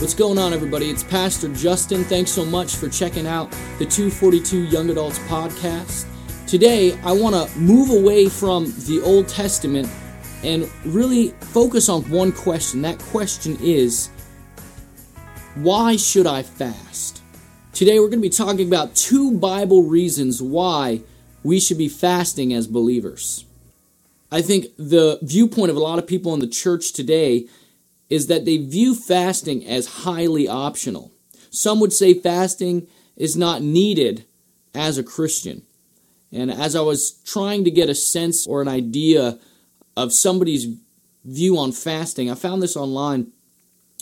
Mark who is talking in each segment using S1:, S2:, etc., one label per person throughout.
S1: What's going on, everybody? It's Pastor Justin. Thanks so much for checking out the 242 Young Adults podcast. Today, I want to move away from the Old Testament and really focus on one question. That question is why should I fast? Today, we're going to be talking about two Bible reasons why we should be fasting as believers. I think the viewpoint of a lot of people in the church today is that they view fasting as highly optional. Some would say fasting is not needed as a Christian. And as I was trying to get a sense or an idea of somebody's view on fasting, I found this online,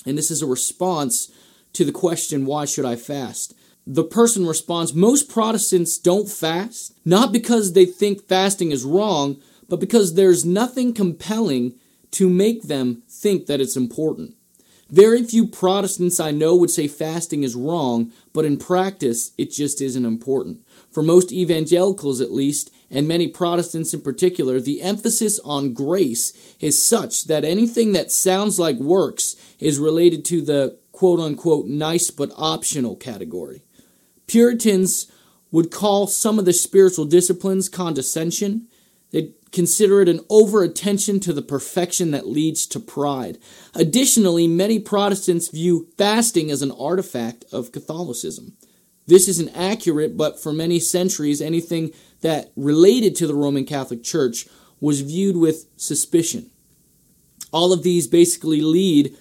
S1: and this is a response to the question, Why should I fast? The person responds, Most Protestants don't fast, not because they think fasting is wrong, but because there's nothing compelling to make them think that it's important. Very few Protestants I know would say fasting is wrong, but in practice, it just isn't important. For most evangelicals, at least, and many Protestants in particular, the emphasis on grace is such that anything that sounds like works is related to the quote unquote nice but optional category. Puritans would call some of the spiritual disciplines condescension. Consider it an over attention to the perfection that leads to pride. Additionally, many Protestants view fasting as an artifact of Catholicism. This isn't accurate, but for many centuries, anything that related to the Roman Catholic Church was viewed with suspicion. All of these basically lead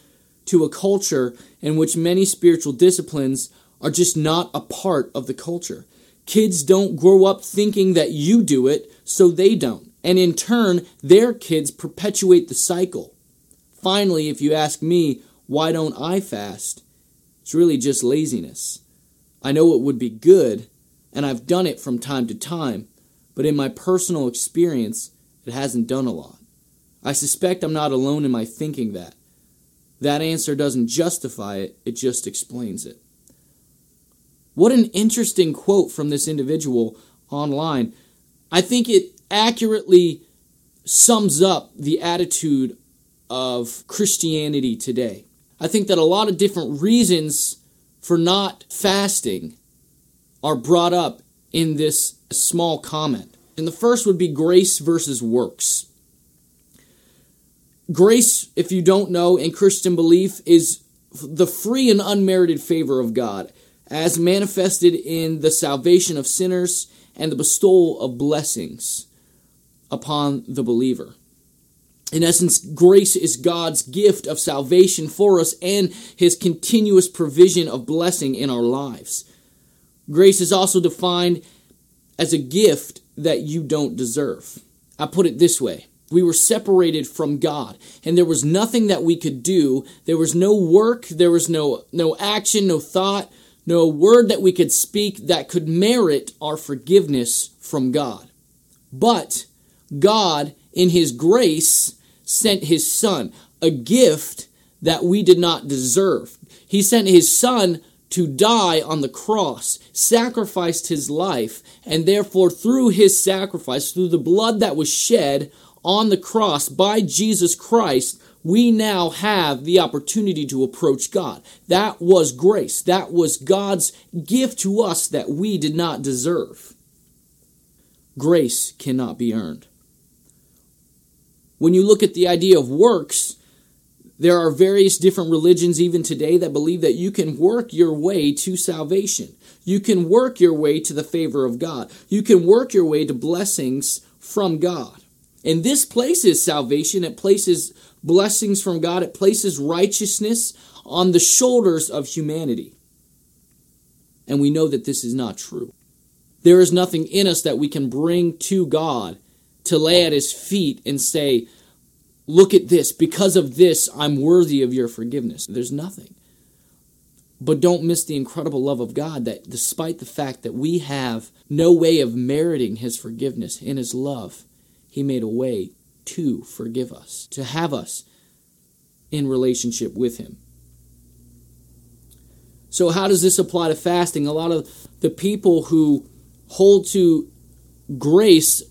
S1: to a culture in which many spiritual disciplines are just not a part of the culture. Kids don't grow up thinking that you do it, so they don't and in turn, their kids perpetuate the cycle. Finally, if you ask me, why don't I fast? It's really just laziness. I know it would be good, and I've done it from time to time, but in my personal experience, it hasn't done a lot. I suspect I'm not alone in my thinking that. That answer doesn't justify it, it just explains it. What an interesting quote from this individual online. I think it accurately sums up the attitude of Christianity today. I think that a lot of different reasons for not fasting are brought up in this small comment. And the first would be grace versus works. Grace, if you don't know, in Christian belief is the free and unmerited favor of God, as manifested in the salvation of sinners and the bestowal of blessings upon the believer. In essence, grace is God's gift of salvation for us and his continuous provision of blessing in our lives. Grace is also defined as a gift that you don't deserve. I put it this way we were separated from God, and there was nothing that we could do. There was no work, there was no, no action, no thought, no word that we could speak that could merit our forgiveness from God. But God, in His grace, sent His Son, a gift that we did not deserve. He sent His Son to die on the cross, sacrificed His life, and therefore, through His sacrifice, through the blood that was shed on the cross by Jesus Christ, we now have the opportunity to approach God. That was grace. That was God's gift to us that we did not deserve. Grace cannot be earned. When you look at the idea of works, there are various different religions even today that believe that you can work your way to salvation. You can work your way to the favor of God. You can work your way to blessings from God. And this places salvation, it places blessings from God, it places righteousness on the shoulders of humanity. And we know that this is not true. There is nothing in us that we can bring to God to lay at his feet and say, Look at this. Because of this, I'm worthy of your forgiveness. There's nothing. But don't miss the incredible love of God that despite the fact that we have no way of meriting his forgiveness in his love, he made a way to forgive us, to have us in relationship with him. So, how does this apply to fasting? A lot of the people who hold to grace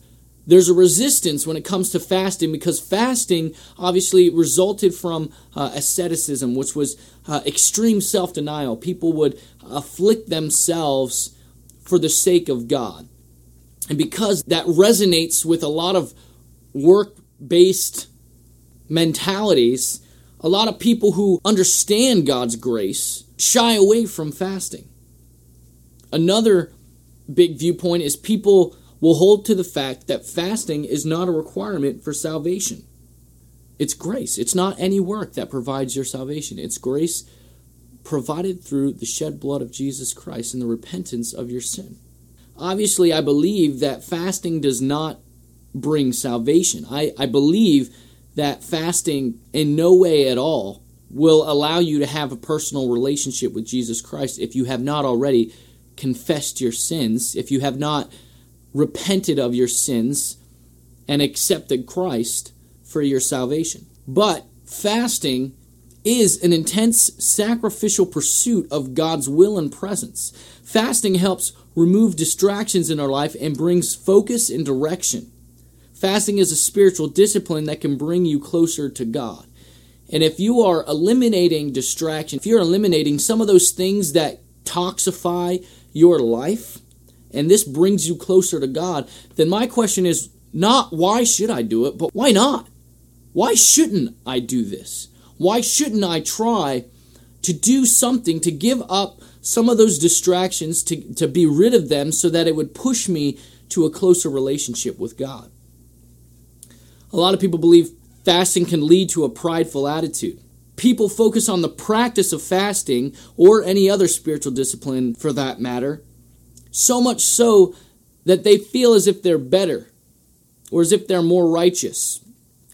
S1: there's a resistance when it comes to fasting because fasting obviously resulted from uh, asceticism, which was uh, extreme self denial. People would afflict themselves for the sake of God. And because that resonates with a lot of work based mentalities, a lot of people who understand God's grace shy away from fasting. Another big viewpoint is people will hold to the fact that fasting is not a requirement for salvation. It's grace. It's not any work that provides your salvation. It's grace provided through the shed blood of Jesus Christ and the repentance of your sin. Obviously, I believe that fasting does not bring salvation. I, I believe that fasting in no way at all will allow you to have a personal relationship with Jesus Christ if you have not already confessed your sins, if you have not repented of your sins and accepted Christ for your salvation. But fasting is an intense sacrificial pursuit of God's will and presence. Fasting helps remove distractions in our life and brings focus and direction. Fasting is a spiritual discipline that can bring you closer to God. And if you are eliminating distraction, if you're eliminating some of those things that toxify your life, and this brings you closer to God, then my question is not why should I do it, but why not? Why shouldn't I do this? Why shouldn't I try to do something to give up some of those distractions, to, to be rid of them so that it would push me to a closer relationship with God? A lot of people believe fasting can lead to a prideful attitude. People focus on the practice of fasting or any other spiritual discipline for that matter, so much so that they feel as if they're better or as if they're more righteous.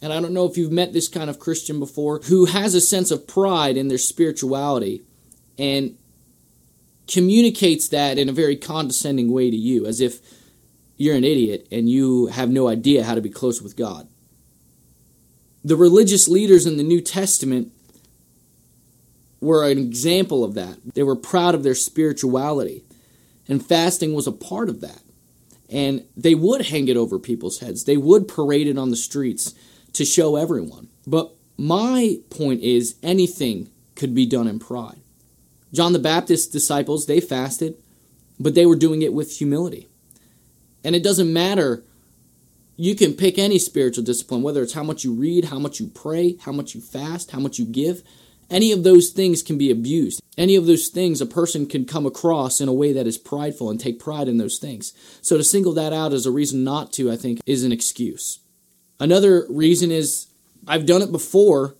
S1: And I don't know if you've met this kind of Christian before who has a sense of pride in their spirituality and communicates that in a very condescending way to you, as if you're an idiot and you have no idea how to be close with God. The religious leaders in the New Testament were an example of that. They were proud of their spirituality, and fasting was a part of that. And they would hang it over people's heads, they would parade it on the streets to show everyone. But my point is anything could be done in pride. John the Baptist's disciples, they fasted, but they were doing it with humility. And it doesn't matter you can pick any spiritual discipline, whether it's how much you read, how much you pray, how much you fast, how much you give. Any of those things can be abused. Any of those things a person can come across in a way that is prideful and take pride in those things. So to single that out as a reason not to, I think, is an excuse. Another reason is I've done it before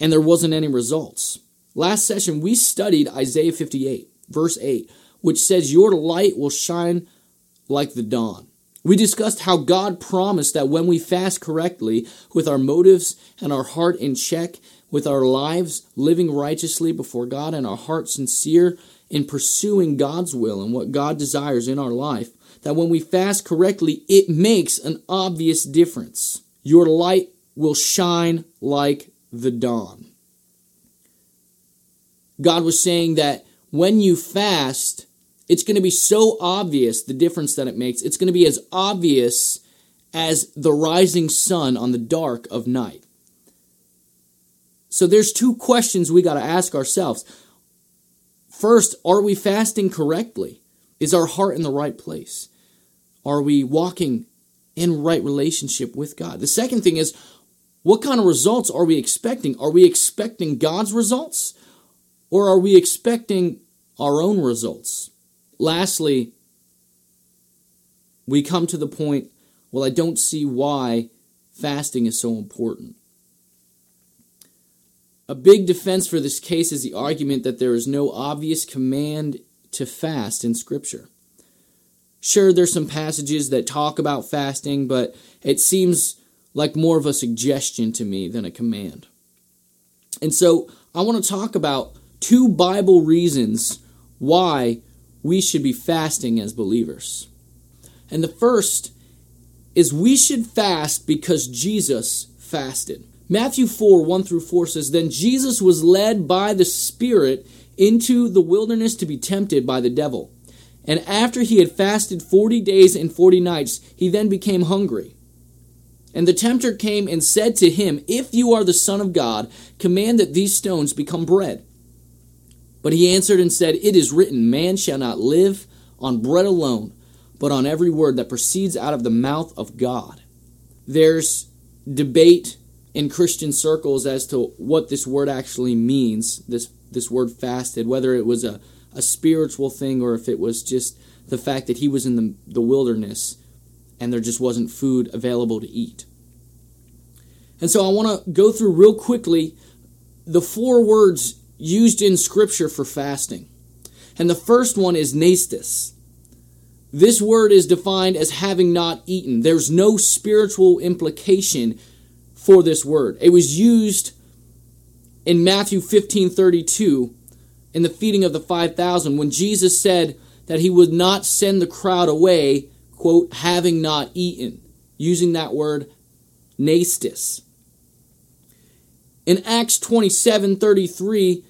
S1: and there wasn't any results. Last session, we studied Isaiah 58, verse 8, which says, Your light will shine like the dawn. We discussed how God promised that when we fast correctly, with our motives and our heart in check, with our lives living righteously before God and our hearts sincere in pursuing God's will and what God desires in our life, that when we fast correctly, it makes an obvious difference. Your light will shine like the dawn. God was saying that when you fast, it's going to be so obvious the difference that it makes. It's going to be as obvious as the rising sun on the dark of night. So there's two questions we got to ask ourselves. First, are we fasting correctly? Is our heart in the right place? Are we walking in right relationship with God? The second thing is, what kind of results are we expecting? Are we expecting God's results? Or are we expecting our own results? Lastly, we come to the point well, I don't see why fasting is so important. A big defense for this case is the argument that there is no obvious command to fast in Scripture. Sure, there's some passages that talk about fasting, but it seems like more of a suggestion to me than a command. And so I want to talk about two Bible reasons why we should be fasting as believers. And the first is we should fast because Jesus fasted. Matthew 4 1 through 4 says, Then Jesus was led by the Spirit into the wilderness to be tempted by the devil. And after he had fasted 40 days and 40 nights, he then became hungry. And the tempter came and said to him, If you are the Son of God, command that these stones become bread. But he answered and said, It is written, Man shall not live on bread alone, but on every word that proceeds out of the mouth of God. There's debate in Christian circles as to what this word actually means, this, this word fasted, whether it was a, a spiritual thing or if it was just the fact that he was in the, the wilderness and there just wasn't food available to eat. And so I want to go through real quickly the four words used in Scripture for fasting. And the first one is nastis. This word is defined as having not eaten. There's no spiritual implication for this word. It was used in Matthew 15 32 in the feeding of the 5,000 when Jesus said that he would not send the crowd away, quote, having not eaten, using that word nastis. In Acts 27 33,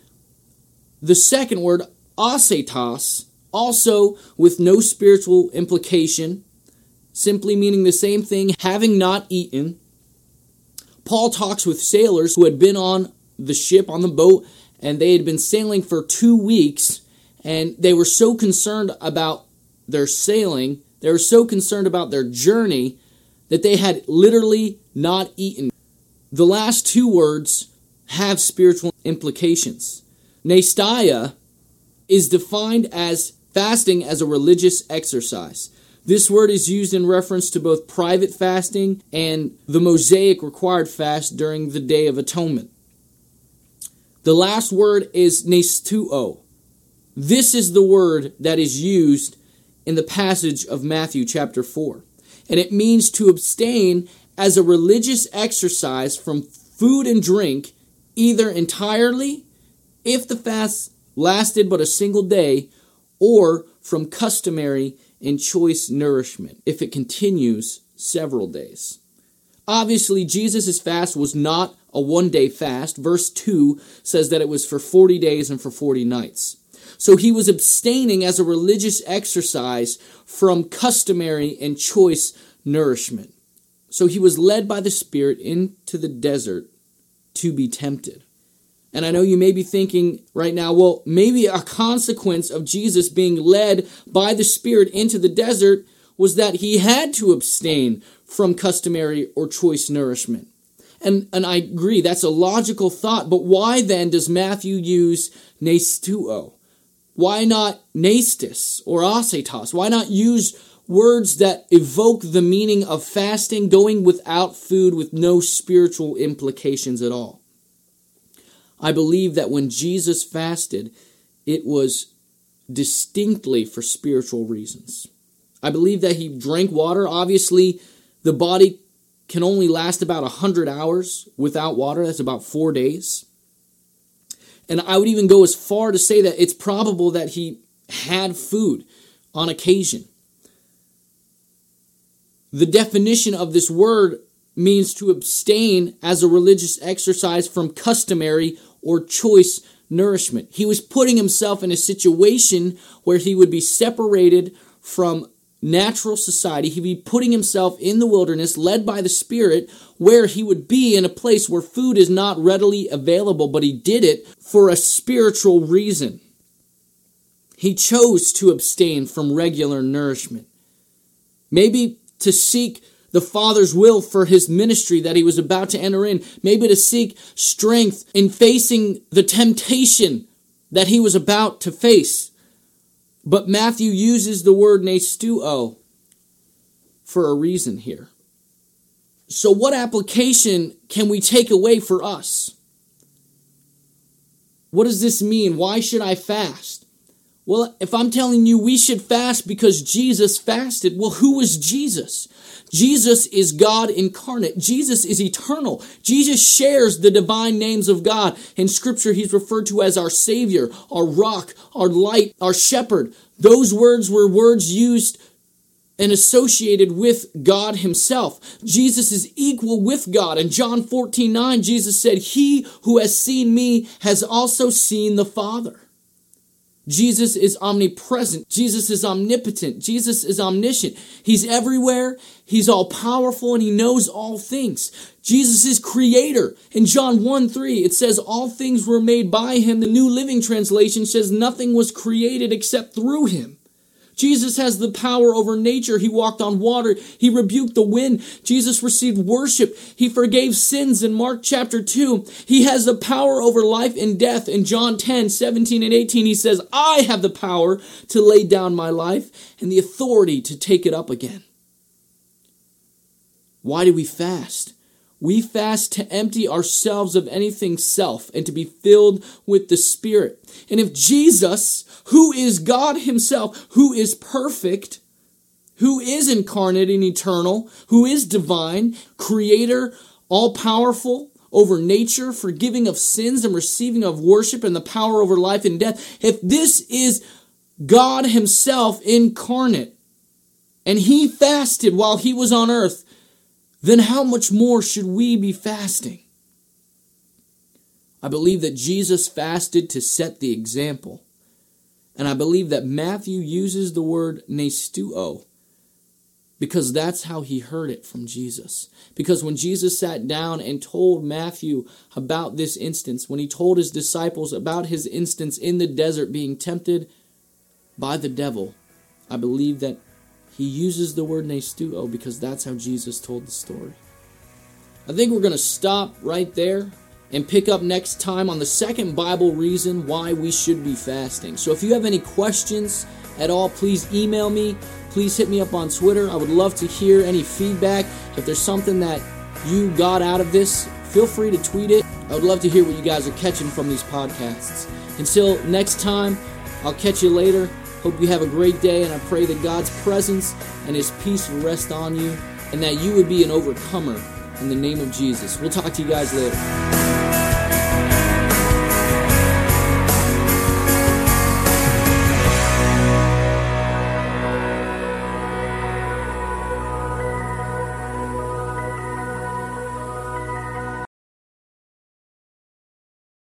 S1: the second word, asetos, also with no spiritual implication, simply meaning the same thing, having not eaten. Paul talks with sailors who had been on the ship, on the boat, and they had been sailing for two weeks, and they were so concerned about their sailing, they were so concerned about their journey, that they had literally not eaten. The last two words have spiritual implications. Nastia is defined as fasting as a religious exercise. This word is used in reference to both private fasting and the Mosaic required fast during the Day of Atonement. The last word is nesteuo. This is the word that is used in the passage of Matthew chapter 4. And it means to abstain as a religious exercise from food and drink, either entirely if the fast lasted but a single day, or from customary and choice nourishment if it continues several days. Obviously, Jesus' fast was not a one day fast. Verse 2 says that it was for 40 days and for 40 nights. So he was abstaining as a religious exercise from customary and choice nourishment. So he was led by the Spirit into the desert to be tempted. And I know you may be thinking right now, well, maybe a consequence of Jesus being led by the Spirit into the desert was that he had to abstain from customary or choice nourishment. And, and I agree, that's a logical thought, but why then does Matthew use nesteuo? Why not nastis or asetos? Why not use words that evoke the meaning of fasting, going without food with no spiritual implications at all? I believe that when Jesus fasted, it was distinctly for spiritual reasons. I believe that he drank water. Obviously, the body can only last about 100 hours without water. That's about four days. And I would even go as far to say that it's probable that he had food on occasion. The definition of this word means to abstain as a religious exercise from customary or choice nourishment. He was putting himself in a situation where he would be separated from natural society. He'd be putting himself in the wilderness, led by the Spirit, where he would be in a place where food is not readily available, but he did it for a spiritual reason. He chose to abstain from regular nourishment. Maybe to seek the Father's will for his ministry that he was about to enter in, maybe to seek strength in facing the temptation that he was about to face. But Matthew uses the word nesteuo for a reason here. So, what application can we take away for us? What does this mean? Why should I fast? Well, if I'm telling you we should fast because Jesus fasted, well, who was Jesus? Jesus is God incarnate. Jesus is eternal. Jesus shares the divine names of God. In Scripture, he's referred to as our Savior, our rock, our light, our shepherd. Those words were words used and associated with God himself. Jesus is equal with God. In John 14, 9, Jesus said, He who has seen me has also seen the Father. Jesus is omnipresent. Jesus is omnipotent. Jesus is omniscient. He's everywhere. He's all powerful and he knows all things. Jesus is creator. In John 1 3, it says, All things were made by him. The New Living Translation says, Nothing was created except through him. Jesus has the power over nature. He walked on water. He rebuked the wind. Jesus received worship. He forgave sins in Mark chapter 2. He has the power over life and death. In John 10, 17 and 18, he says, I have the power to lay down my life and the authority to take it up again. Why do we fast? We fast to empty ourselves of anything self and to be filled with the Spirit. And if Jesus, who is God Himself, who is perfect, who is incarnate and eternal, who is divine, creator, all powerful, over nature, forgiving of sins and receiving of worship and the power over life and death, if this is God Himself incarnate, and He fasted while He was on earth, then how much more should we be fasting? I believe that Jesus fasted to set the example. And I believe that Matthew uses the word nesteuo because that's how he heard it from Jesus. Because when Jesus sat down and told Matthew about this instance, when he told his disciples about his instance in the desert being tempted by the devil, I believe that he uses the word nesteuo because that's how Jesus told the story. I think we're going to stop right there and pick up next time on the second Bible reason why we should be fasting. So if you have any questions at all, please email me. Please hit me up on Twitter. I would love to hear any feedback. If there's something that you got out of this, feel free to tweet it. I would love to hear what you guys are catching from these podcasts. Until next time, I'll catch you later. Hope you have a great day, and I pray that God's presence and His peace rest on you, and that you would be an overcomer in the name of Jesus. We'll talk to you guys later.